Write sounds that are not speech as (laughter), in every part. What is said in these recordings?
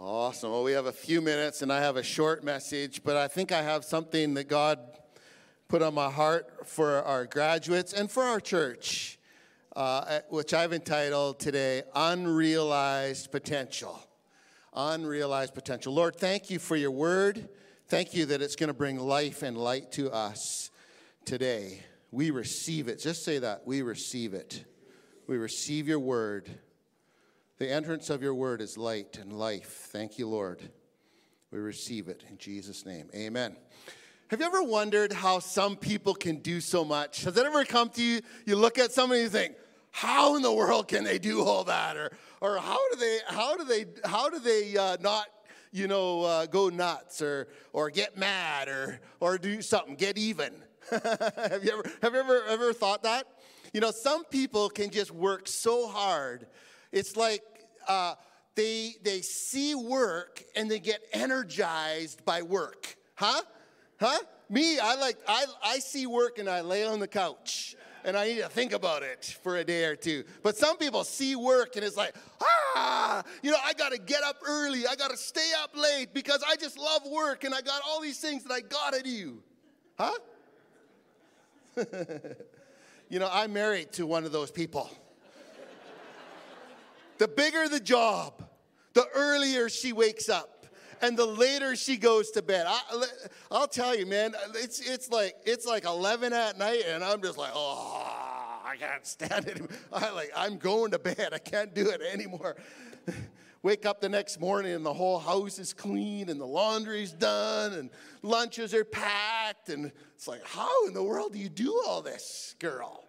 Awesome. Well, we have a few minutes and I have a short message, but I think I have something that God put on my heart for our graduates and for our church, uh, which I've entitled today Unrealized Potential. Unrealized Potential. Lord, thank you for your word. Thank you that it's going to bring life and light to us today. We receive it. Just say that. We receive it. We receive your word. The entrance of your word is light and life. Thank you, Lord. We receive it in Jesus' name. Amen. Have you ever wondered how some people can do so much? Has that ever come to you? You look at somebody and you think, how in the world can they do all that? Or, or how do they, how do they, how do they uh, not, you know, uh, go nuts or, or get mad or, or do something, get even? (laughs) have you ever, have you ever, ever thought that? You know, some people can just work so hard. It's like uh, they, they see work and they get energized by work. Huh? Huh? Me, I like, I, I see work and I lay on the couch and I need to think about it for a day or two. But some people see work and it's like, ah, you know, I got to get up early. I got to stay up late because I just love work and I got all these things that I got to do. Huh? (laughs) you know, I'm married to one of those people. The bigger the job, the earlier she wakes up. And the later she goes to bed, I, will tell you, man, it's, it's like it's like 11 at night, and I'm just like, oh, I can't stand it. I like I'm going to bed. I can't do it anymore. (laughs) Wake up the next morning and the whole house is clean and the laundry's done and lunches are packed. And it's like, how in the world do you do all this, girl?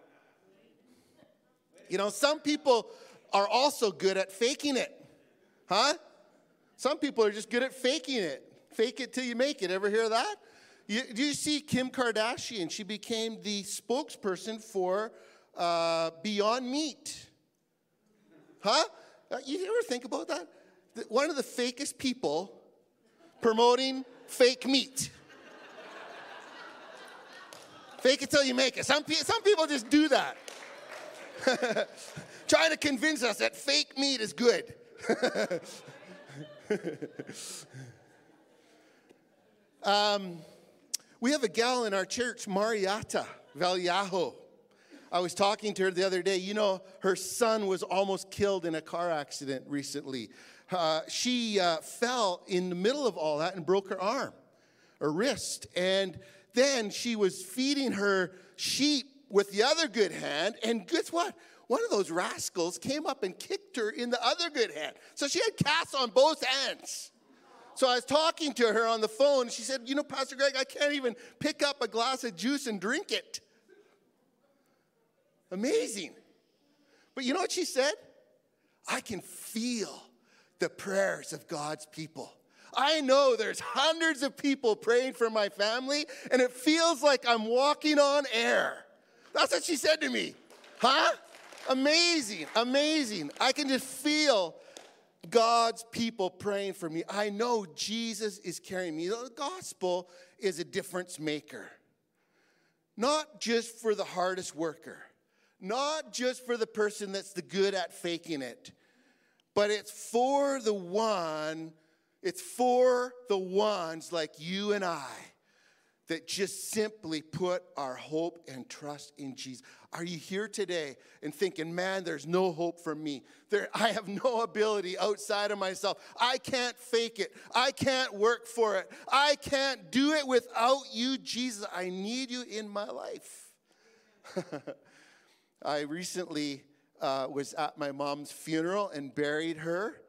You know, some people are also good at faking it, huh? Some people are just good at faking it. Fake it till you make it. Ever hear that? You, do you see Kim Kardashian? She became the spokesperson for uh, Beyond Meat. Huh? Uh, you ever think about that? One of the fakest people promoting fake meat. Fake it till you make it. Some, some people just do that. (laughs) Trying to convince us that fake meat is good. (laughs) um, we have a gal in our church, Mariata Vallejo. I was talking to her the other day. You know, her son was almost killed in a car accident recently. Uh, she uh, fell in the middle of all that and broke her arm, her wrist. And then she was feeding her sheep with the other good hand. And guess what? One of those rascals came up and kicked her in the other good hand. So she had casts on both hands. So I was talking to her on the phone. She said, You know, Pastor Greg, I can't even pick up a glass of juice and drink it. Amazing. But you know what she said? I can feel the prayers of God's people. I know there's hundreds of people praying for my family, and it feels like I'm walking on air. That's what she said to me. Huh? Amazing, amazing. I can just feel God's people praying for me. I know Jesus is carrying me. The gospel is a difference maker, not just for the hardest worker not just for the person that's the good at faking it, but it's for the one, it's for the ones like you and I that just simply put our hope and trust in Jesus. Are you here today and thinking, man, there's no hope for me? There, I have no ability outside of myself. I can't fake it. I can't work for it. I can't do it without you, Jesus. I need you in my life. (laughs) I recently uh, was at my mom's funeral and buried her.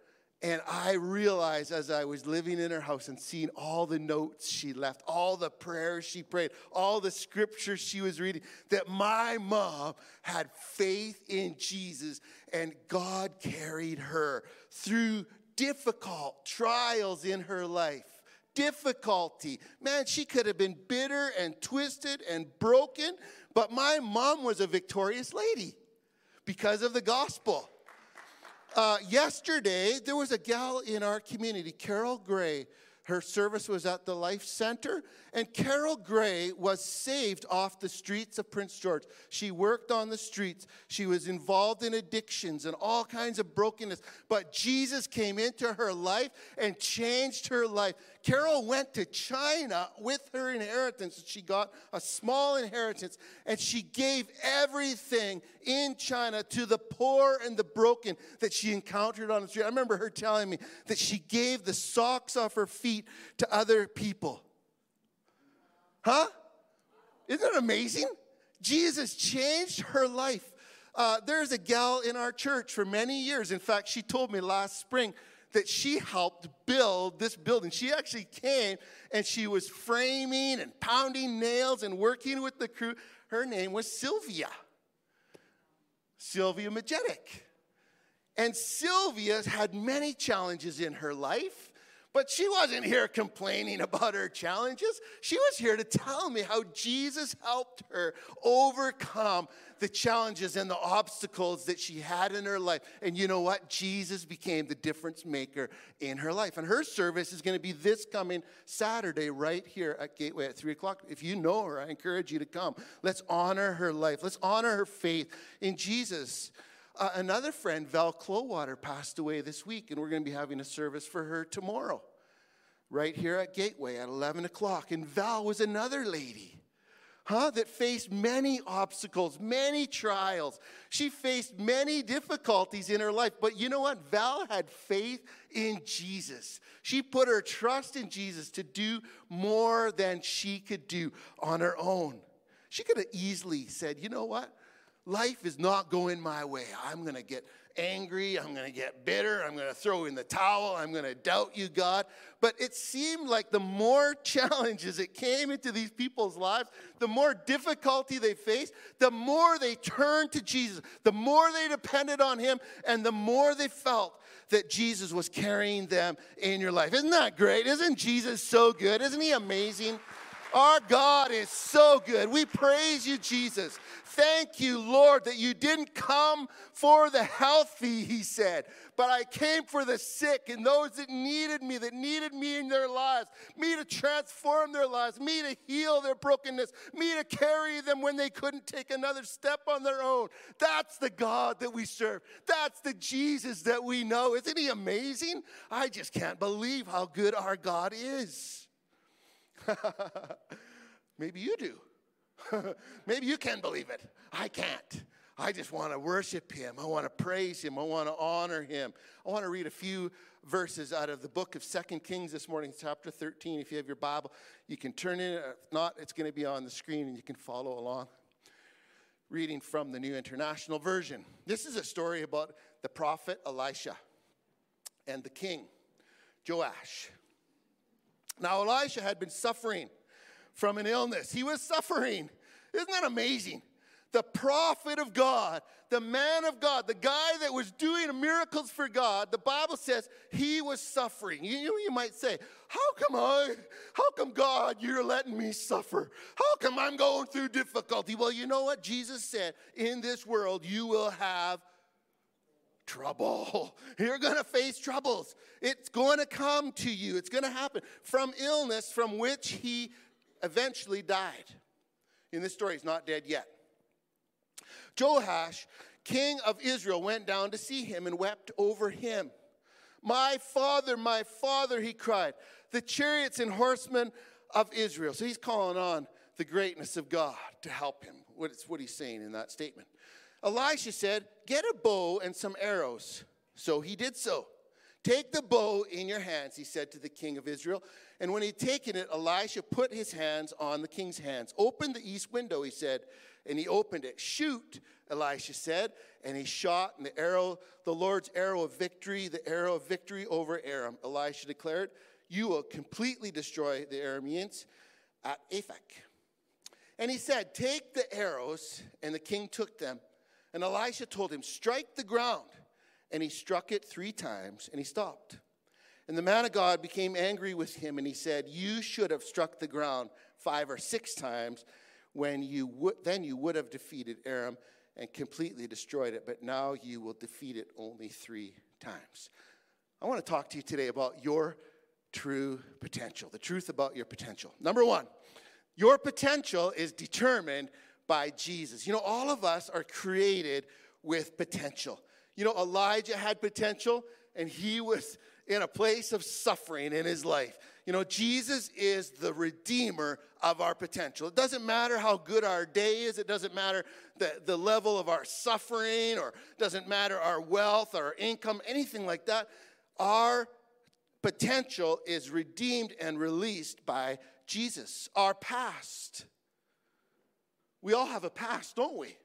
And I realized as I was living in her house and seeing all the notes she left, all the prayers she prayed, all the scriptures she was reading, that my mom had faith in Jesus and God carried her through difficult trials in her life. Difficulty. Man, she could have been bitter and twisted and broken, but my mom was a victorious lady because of the gospel. Uh, yesterday, there was a gal in our community, Carol Gray, Her service was at the Life Center, and Carol Gray was saved off the streets of Prince George. She worked on the streets. She was involved in addictions and all kinds of brokenness, but Jesus came into her life and changed her life. Carol went to China with her inheritance. She got a small inheritance, and she gave everything in China to the poor and the broken that she encountered on the street. I remember her telling me that she gave the socks off her feet to other people. Huh? Isn't it amazing? Jesus changed her life. Uh, there's a gal in our church for many years. In fact, she told me last spring that she helped build this building. She actually came and she was framing and pounding nails and working with the crew. Her name was Sylvia. Sylvia Majetic. And Sylvia had many challenges in her life. But she wasn't here complaining (laughs) about her challenges. She was here to tell me how Jesus helped her overcome the challenges and the obstacles that she had in her life. And you know what? Jesus became the difference maker in her life. And her service is going to be this coming Saturday right here at Gateway at 3 o'clock. If you know her, I encourage you to come. Let's honor her life, let's honor her faith in Jesus. Uh, another friend, Val Clowater, passed away this week, and we're going to be having a service for her tomorrow, right here at Gateway at 11 o'clock. And Val was another lady. Huh, that faced many obstacles, many trials. She faced many difficulties in her life. But you know what? Val had faith in Jesus. She put her trust in Jesus to do more than she could do on her own. She could have easily said, you know what? Life is not going my way. I'm going to get angry. I'm going to get bitter. I'm going to throw in the towel. I'm going to doubt you, God. But it seemed like the more (laughs) challenges it came into these people's lives, the more difficulty they faced, the more they turned to Jesus, the more they depended on Him, and the more they felt that Jesus was carrying them in your life. Isn't that great? Isn't Jesus so good? Isn't He amazing? Our God is so good. We praise you, Jesus. Thank you, Lord, that you didn't come for the healthy, he said, but I came for the sick and those that needed me, that needed me in their lives, me to transform their lives, me to heal their brokenness, me to carry them when they couldn't take another step on their own. That's the God that we serve. That's the Jesus that we know. Isn't he amazing? I just can't believe how good our God is. (laughs) Maybe you do. (laughs) Maybe you can believe it. I can't. I just want to worship him. I want to praise him. I want to honor him. I want to read a few verses out of the book of Second Kings this morning, chapter 13. If you have your Bible, you can turn in. If not, it's going to be on the screen and you can follow along. Reading from the New International Version. This is a story about the prophet Elisha and the king Joash. Now, Elisha had been suffering from an illness. He was suffering. Isn't that amazing? The prophet of God, the man of God, the guy that was doing miracles for God, the Bible says he was suffering. You, you might say, How come I, how come God, you're letting me suffer? How come I'm going through difficulty? Well, you know what? Jesus said, In this world, you will have trouble. (laughs) You're going to face troubles. It's going to come to you. It's going to happen from illness from which he eventually died. In this story, he's not dead yet. Joash, king of Israel, went down to see him and wept over him. My father, my father, he cried, the chariots and horsemen of Israel. So he's calling on the greatness of God to help him. What's what he's saying in that statement. Elisha said, Get a bow and some arrows. So he did so. Take the bow in your hands, he said to the king of Israel. And when he'd taken it, Elisha put his hands on the king's hands. Open the east window, he said, and he opened it. Shoot, Elisha said, and he shot, and the arrow, the Lord's arrow of victory, the arrow of victory over Aram. Elisha declared, You will completely destroy the Arameans at Aphek. And he said, Take the arrows, and the king took them. And Elisha told him, Strike the ground. And he struck it three times, and he stopped. And the man of God became angry with him, and he said, You should have struck the ground five or six times, when you would, then you would have defeated Aram and completely destroyed it, but now you will defeat it only three times. I want to talk to you today about your true potential, the truth about your potential. Number one, your potential is determined by Jesus. You know, all of us are created with potential. You know, Elijah had potential and he was in a place of suffering in his life. You know, Jesus is the redeemer of our potential. It doesn't matter how good our day is, it doesn't matter the, the level of our suffering, or doesn't matter our wealth or our income, anything like that. Our potential is redeemed and released by Jesus. Our past. We all have a past, don't we?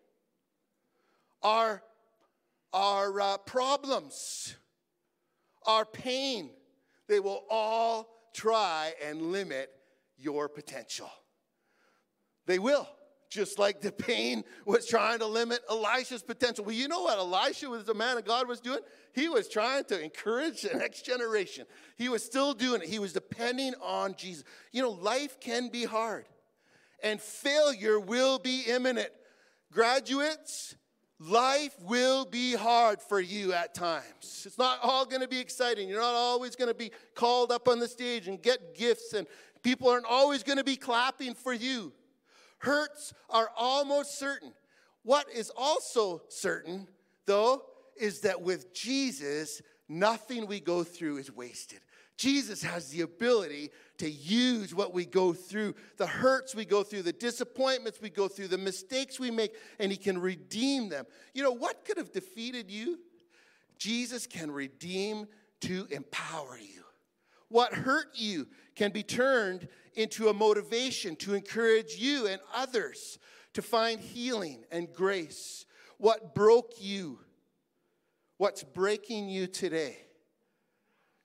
Our, our uh, problems, our pain, they will all try and limit your potential. They will, just like the pain was trying to limit Elisha's potential. Well, you know what Elisha was the man of God was doing? He was trying to encourage the (laughs) next generation. He was still doing it. He was depending on Jesus. You know, life can be hard, and failure will be imminent. Graduates, Life will be hard for you at times. It's not all going to be exciting. You're not always going to be called up on the stage and get gifts, and people aren't always going to be clapping for you. Hurts are almost certain. What is also certain, though, is that with Jesus, nothing we go through is wasted. Jesus has the ability to use what we go through, the hurts we go through, the disappointments we go through, the mistakes we make, and He can redeem them. You know, what could have defeated you? Jesus can redeem to empower you. What hurt you can be turned into a motivation to encourage you and others to find healing and grace. What broke you, what's breaking you today,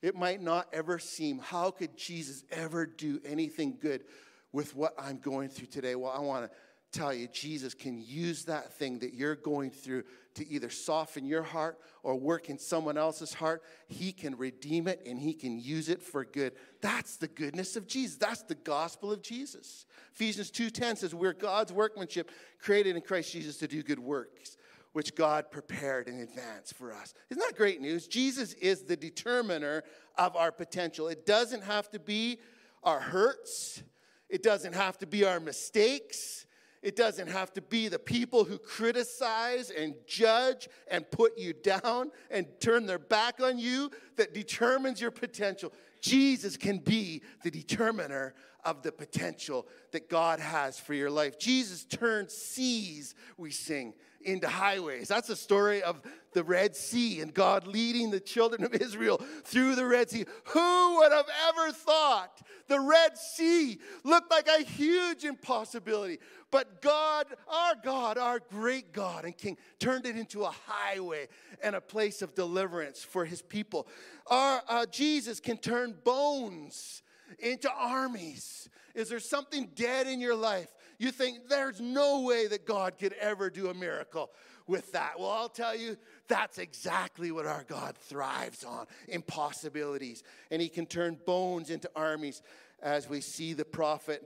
it might not ever seem, how could Jesus ever do anything good with what I'm going through today? Well, I want to tell you, Jesus can use that thing that you're going through to either soften your heart or work in someone else's heart. He can redeem it and he can use it for good. That's the goodness of Jesus. That's the gospel of Jesus. Ephesians 2:10 says, "We're God's workmanship, created in Christ Jesus to do good works." Which God prepared in advance for us. Isn't that great news? Jesus is the determiner of our potential. It doesn't have to be our hurts, it doesn't have to be our mistakes. It doesn't have to be the people who criticize and judge and put you down and turn their back on you that determines your potential. Jesus can be the determiner of the potential that God has for your life. Jesus turned seas, we sing, into highways. That's a story of the Red Sea and God leading the children of Israel through the Red Sea. Who would have ever thought the Red Sea looked like a huge impossibility? But God, our God, our great God and King, turned it into a highway and a place of deliverance for his people. Our uh, Jesus can turn bones into armies. Is there something dead in your life? You think there's no way that God could ever do a miracle with that. Well, I'll tell you, that's exactly what our God thrives on impossibilities. And He can turn bones into armies, as we see the prophet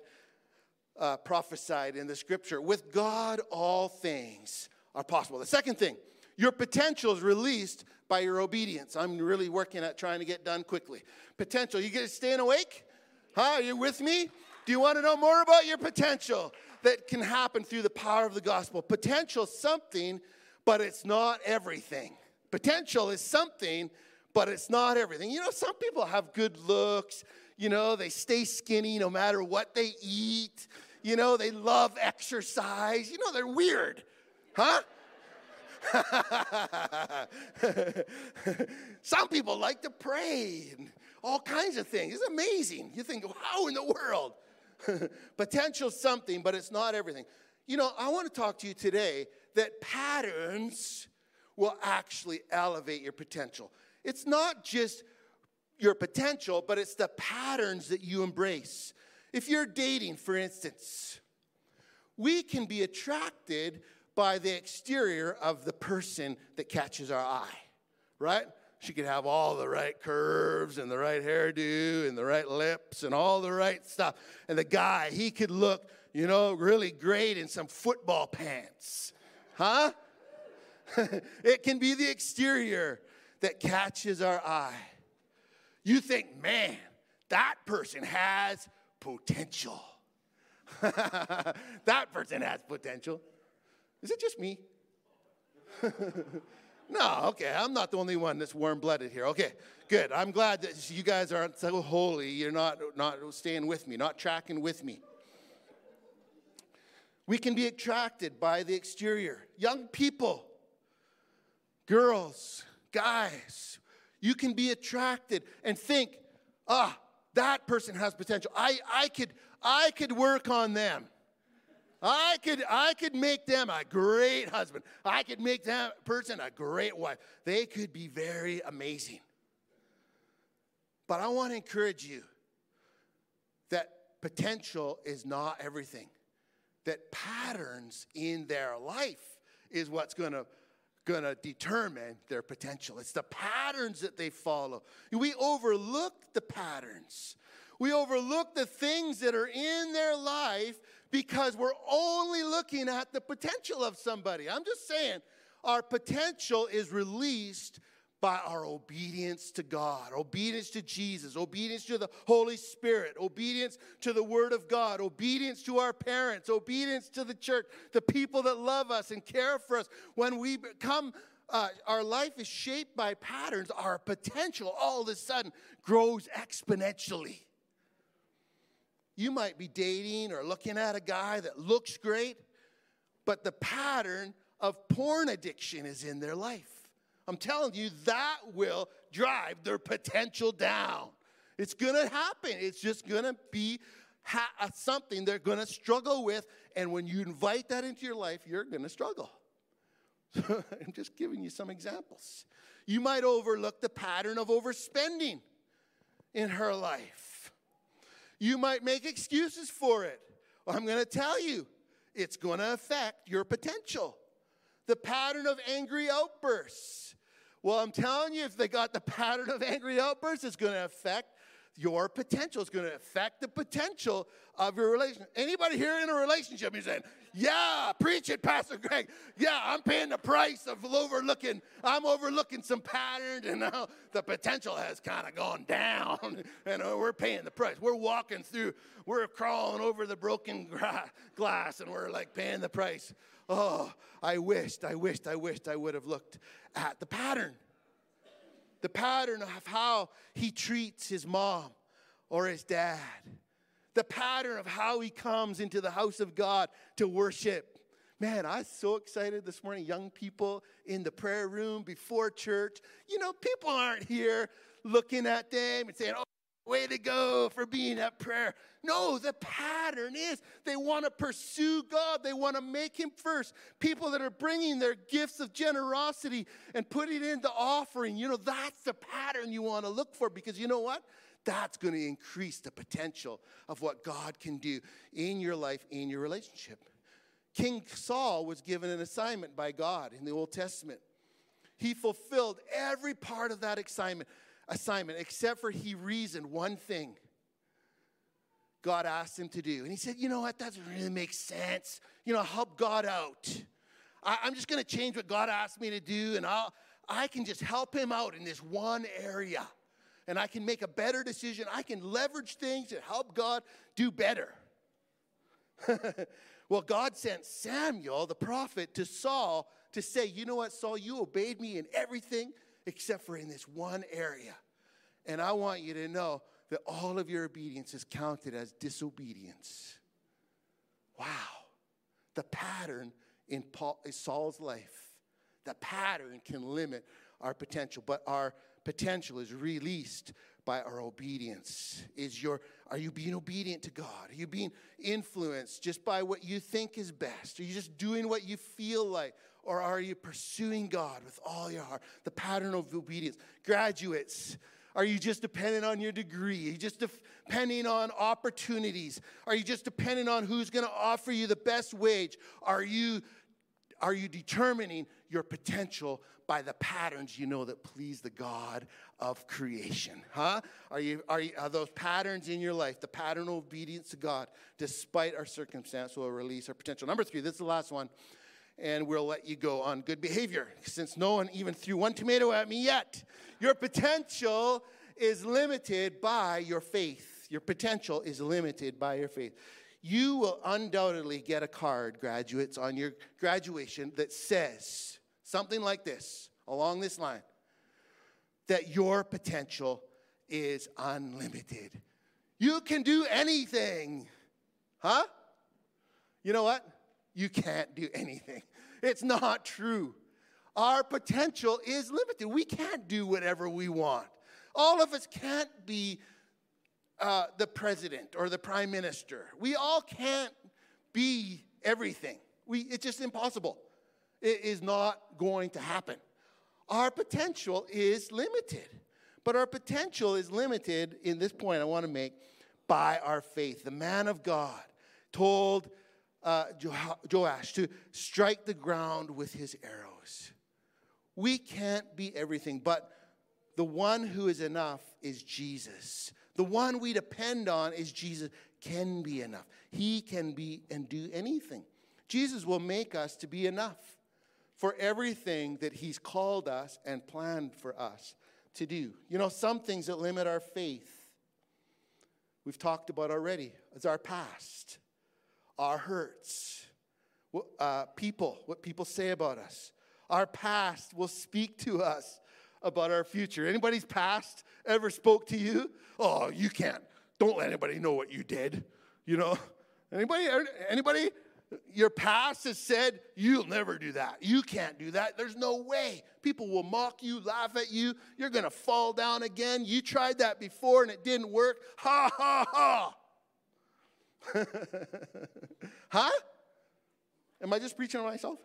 uh, prophesied in the scripture. With God, all things are possible. The second thing, your potential is released by your obedience. I'm really working at trying to get done quickly. Potential, you get staying awake? Huh? Are you with me? Do you want to know more about your potential that can happen through the power of the gospel? Potential something, but it's not everything. Potential is something, but it's not everything. You know, some people have good looks, you know, they stay skinny no matter what they eat. You know, they love exercise. You know, they're weird. Huh? (laughs) Some people like to pray and all kinds of things. It's amazing. You think, how in the world? (laughs) Potential something, but it's not everything. You know, I want to talk to you today that patterns will actually elevate your potential. It's not just your potential, but it's the patterns that you embrace. If you're dating, for instance, we can be attracted by the exterior of the person that catches our eye, right? She could have all the right curves and the right hairdo and the right lips and all the right stuff. And the guy, he could look, you know, really great in some football pants. Huh? (laughs) it can be the exterior that catches our eye. You think, man, that person has potential. (laughs) that person has potential. Is it just me? (laughs) no, okay, I'm not the only one that's warm blooded here. Okay, good. I'm glad that you guys aren't so holy. You're not, not staying with me, not tracking with me. We can be attracted by the exterior. Young people, girls, guys, you can be attracted and think, ah, that person has potential. I, I, could, I could work on them. I could, I could make them a great husband. I could make that person a great wife. They could be very amazing. But I want to encourage you that potential is not everything that patterns in their life is what's going to going to determine their potential. It's the patterns that they follow. We overlook the patterns. We overlook the things that are in their life because we're only looking at the potential of somebody. I'm just saying, our potential is released by our obedience to God, obedience to Jesus, obedience to the Holy Spirit, obedience to the Word of God, obedience to our parents, obedience to the church, the people that love us and care for us. When we become, uh, our life is shaped by patterns, our potential all of a sudden grows exponentially. You might be dating or looking at a guy that looks great, but the pattern of porn addiction is in their life. I'm telling you, that will drive their potential down. It's gonna happen. It's just gonna be ha- something they're gonna struggle with. And when you invite that into your life, you're gonna struggle. (laughs) I'm just giving you some examples. You might overlook the pattern of overspending in her life. You might make excuses for it. Well, I'm gonna tell you, it's gonna affect your potential. The pattern of angry outbursts well, I'm telling you, if they got the pattern of angry outbursts, it's going to affect your potential. It's going to affect the potential of your relationship. Anybody here in a relationship? You're saying, "Yeah, preach it, Pastor Greg. Yeah, I'm paying the price of overlooking. I'm overlooking some patterns, and now the potential has kind of gone down, (laughs) and uh, we're paying the price. We're walking through. We're crawling over the broken glass, and we're like paying the price. Oh, I wished, I wished, I wished I would have looked at the pattern. The pattern of how he treats his mom or his dad. The pattern of how he comes into the house of God to worship. Man, I am so excited this morning. Young people in the prayer room before church. You know, people aren't here looking at them and saying, oh, way to go for being at prayer. No, the pattern is they want to pursue God. They want to make Him first. People that are bringing their gifts of generosity and putting it into offering, you know, that's the pattern you want to look for because you know what? That's going to increase the potential of what God can do in your life, in your relationship. King Saul was given an assignment by God in the Old Testament. He fulfilled every part of that assignment assignment, except for he reasoned one thing God asked him to do. And he said, You know what? That doesn't really make sense. You know, help God out. I, am just going to change what God asked me to do, and I'll, I can just help him out in this one area. And I can make a better decision. I can leverage things and help God do better. (laughs) well, God sent Samuel, the prophet, to Saul to say, You know what, Saul, you obeyed me in everything except for in this one area. And I want you to know that all of your obedience is counted as disobedience. Wow. The pattern in Paul, Saul's life, the pattern can limit our potential, but our potential is released by our obedience. Is your are you being obedient to God? Are you being influenced just by what you think is best? Are you just doing what you feel like? Or are you pursuing God with all your heart? The pattern of obedience. Graduates, are you just dependent on your degree? Are you just depending on opportunities? Are you just dependent on who's going to offer you the best wage? Are you are you determining your potential by the patterns you know that please the God of creation? Huh? Are you are, you, are those patterns in your life, the pattern of obedience to God, despite our circumstance, will release our potential? Number three, this is the last one and we'll let you go on good behavior since no one even threw one tomato at me yet. Your potential is limited by your faith. Your potential is limited by your faith. You will undoubtedly get a card, graduates, on your graduation that says something like this, along this line, that your potential is unlimited. You can do anything. Huh? You know what? You can't do anything. It's not true. Our potential is limited. We can't do whatever we want. All of us can't be uh, the president or the prime minister. We all can't be everything. We, it's just impossible. It is not going to happen. Our potential is limited. But our potential is limited in this point I want to make by our faith. The man of God told uh, Joash to strike the ground with his arrows. We can't be everything, but the one who is enough is Jesus. The one we depend on is Jesus, can be enough. He can be and do anything. Jesus will make us to be enough for everything that He's called us and planned for us to do. You know, some things that limit our faith, we've talked about already, is our past, our hurts, uh, people, what people say about us. Our past will speak to us about our future. Anybody's past ever spoke to you? Oh, you can't. Don't let anybody know what you did. You know? Anybody? Anybody? Your past has said, you'll never do that. You can't do that. There's no way. People will mock you, laugh at you. You're going to fall down again. You tried that before and it didn't work. Ha, ha, ha. (laughs) huh? Am I just preaching to myself?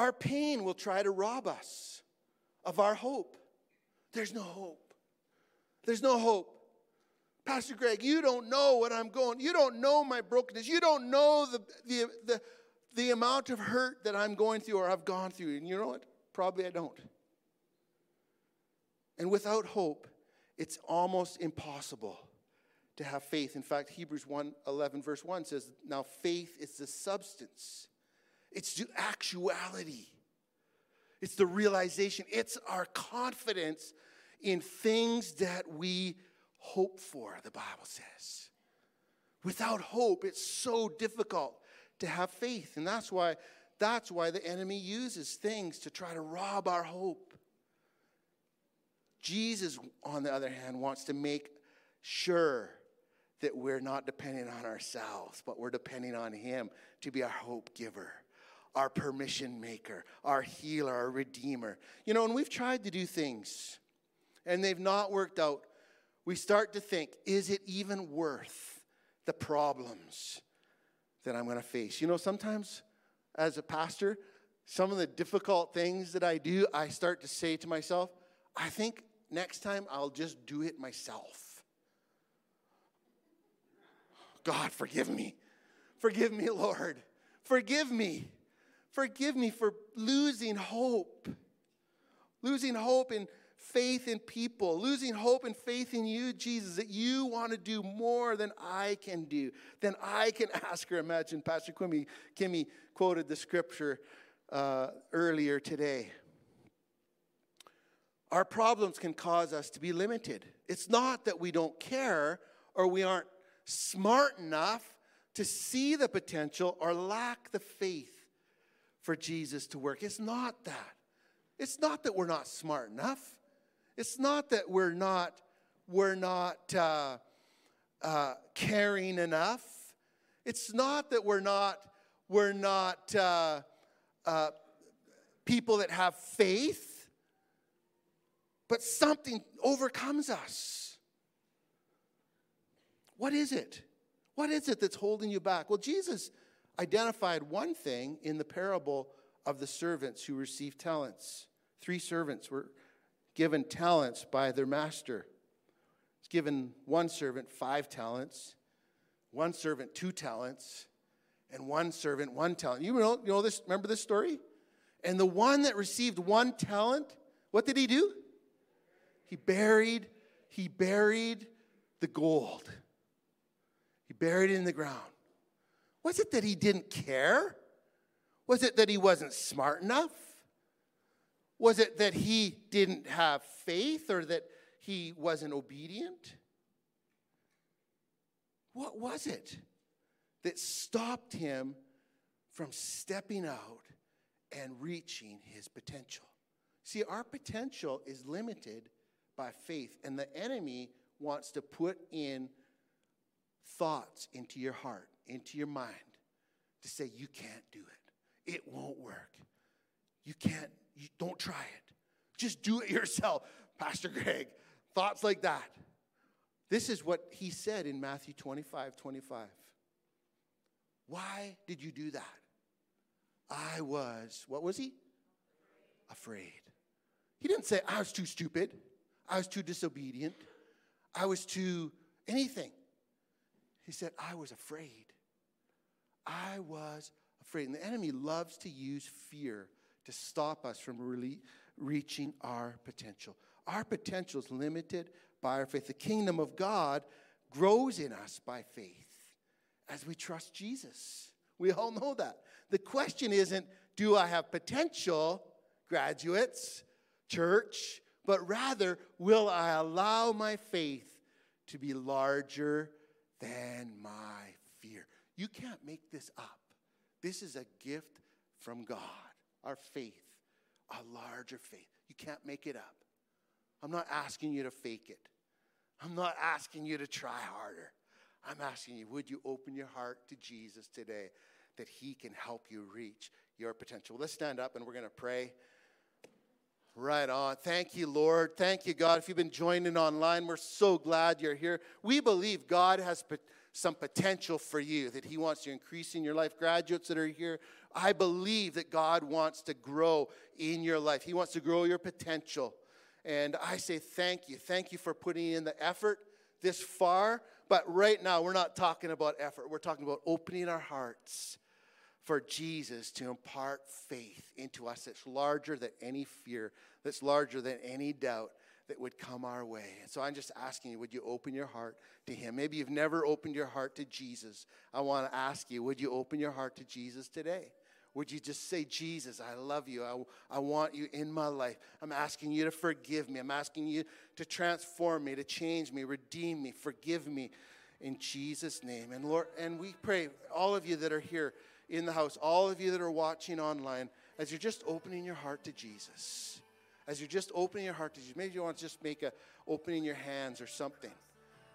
Our pain will try to rob us of our hope. There's no hope. There's no hope. Pastor Greg, you don't know what I'm going. You don't know my brokenness. You don't know the, the, the, the amount of hurt that I'm going through or I've gone through. And you know what? Probably I don't. And without hope, it's almost impossible to have faith. In fact, Hebrews 1 11, verse 1 says, Now faith is the substance it's the actuality, it's the realization, it's our confidence in things that we hope for, the Bible says. Without hope, it's so difficult to have faith. And that's why, that's why the enemy uses things to try to rob our hope. Jesus, on the other hand, wants to make sure that we're not depending on ourselves, but we're depending on Him to be our hope giver our permission maker, our healer, our redeemer. You know, and we've tried to do things and they've not worked out, we start to think, is it even worth the problems that I'm going to face? You know, sometimes as a pastor, some of the difficult things that I do, I start to say to myself, I think next time I'll just do it myself. God, forgive me. Forgive me, Lord. Forgive me. Forgive me for losing hope, losing hope in faith in people, losing hope and faith in you, Jesus, that you want to do more than I can do, than I can (laughs) ask or imagine. Pastor Kimmy, Kimmy quoted the scripture uh, earlier today. Our problems can cause us to be limited. It's not that we don't care or we aren't smart enough to see the potential or lack the faith for Jesus to work. It's not that. It's not that we're not smart enough. It's not that we're not we're not uh, uh, caring enough. It's not that we're not we're not uh, uh people that have faith. But something overcomes us. What is it? What is it that's holding you back? Well, Jesus identified one thing in the parable of the servants who received talents. Three servants were given talents by their master. It's given one servant five talents, one servant two talents, and one servant one talent. You know, you know this, remember this story? And the one that received one talent, what did he do? He buried, he buried the gold. He buried it in the ground. Was it that he didn't care? Was it that he wasn't smart enough? Was it that he didn't have faith or that he wasn't obedient? What was it that stopped him from stepping out and reaching his potential? See, our potential is limited by faith, and the enemy wants to put in thoughts into your heart, into your mind, to say, You can't do it. It won't work. You can't, you don't try it. Just do it (laughs) yourself. Pastor Greg, thoughts like that. This is what he said in Matthew 25 25. Why did you do that? I was, what was he? Afraid. He didn't say, I was too stupid. I was too disobedient. I was too anything. He said, I was afraid. I was afraid. And the enemy loves to use fear to stop us from really reaching our potential. Our potential is limited by our faith. The kingdom of God grows in us by faith as we trust Jesus. We all know that. The question isn't, do I have potential, graduates, church, but rather, will I allow my faith to be larger than my? You can't make this up. This is a gift from God, our faith, a larger faith. You can't make it up. I'm not asking you to fake it. I'm not asking you to try harder. I'm asking you, would you open your heart to Jesus today that he can help you reach your potential? Let's stand up and we're going to pray. Right on. Thank you, Lord. Thank you, God. If you've been joining online, we're so glad you're here. We believe God has some potential for you, that He wants to increase in your life. Graduates that are here, I believe that God wants to grow in your life. He wants to grow your potential. And I say thank you. Thank you for putting in the effort this far. But right now, we're not talking about effort. We're talking about opening our hearts for Jesus to impart faith into us that's larger than any fear, that's larger than any doubt that would come our way. And so I'm just asking you, would you open your heart to Him? Maybe you've never opened your heart to Jesus. I want to ask you, would you open your heart to Jesus today? Would you just say, Jesus, I love you. I, I want you in my life. I'm asking you to forgive me. I'm asking you to transform me, to change me, redeem me, forgive me in Jesus' name. And Lord, and we pray, all of you that are here in the house, all of you that are watching online, as you're just opening your heart to Jesus, as you're just opening your heart to Jesus, maybe you want to just make a opening your hands or something.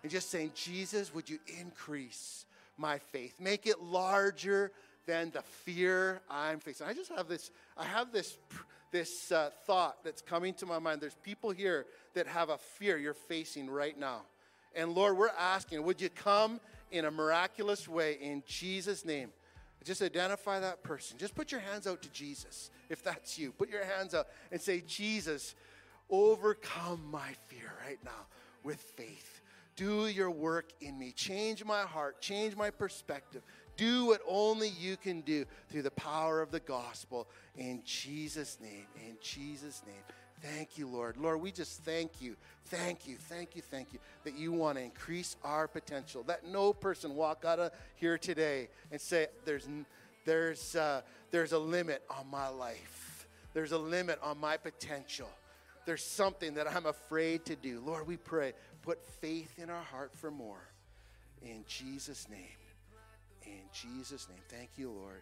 And just saying, Jesus, would you increase my faith? Make it larger than the fear I'm facing. I just have this, I have this, this uh, thought that's coming to my mind. There's people here that have a fear you're facing right now. And Lord, we're asking, would you come in a miraculous way in Jesus' name? Just identify that person. Just put your hands out to Jesus if that's you. Put your hands out and say, Jesus, overcome my fear right now with faith. Do your work in me. Change my heart. Change my perspective. Do what only you can do through the power of the gospel. In Jesus' name. In Jesus' name. Thank you, Lord. Lord, we just thank you, thank you, thank you, thank you that you want to increase our potential. Let no person walk out of here today and say, "There's, there's, uh, there's a limit on my life. There's a limit on my potential. There's something that I'm afraid to do." Lord, we pray, put faith in our heart for more. In Jesus' name. In Jesus' name. Thank you, Lord.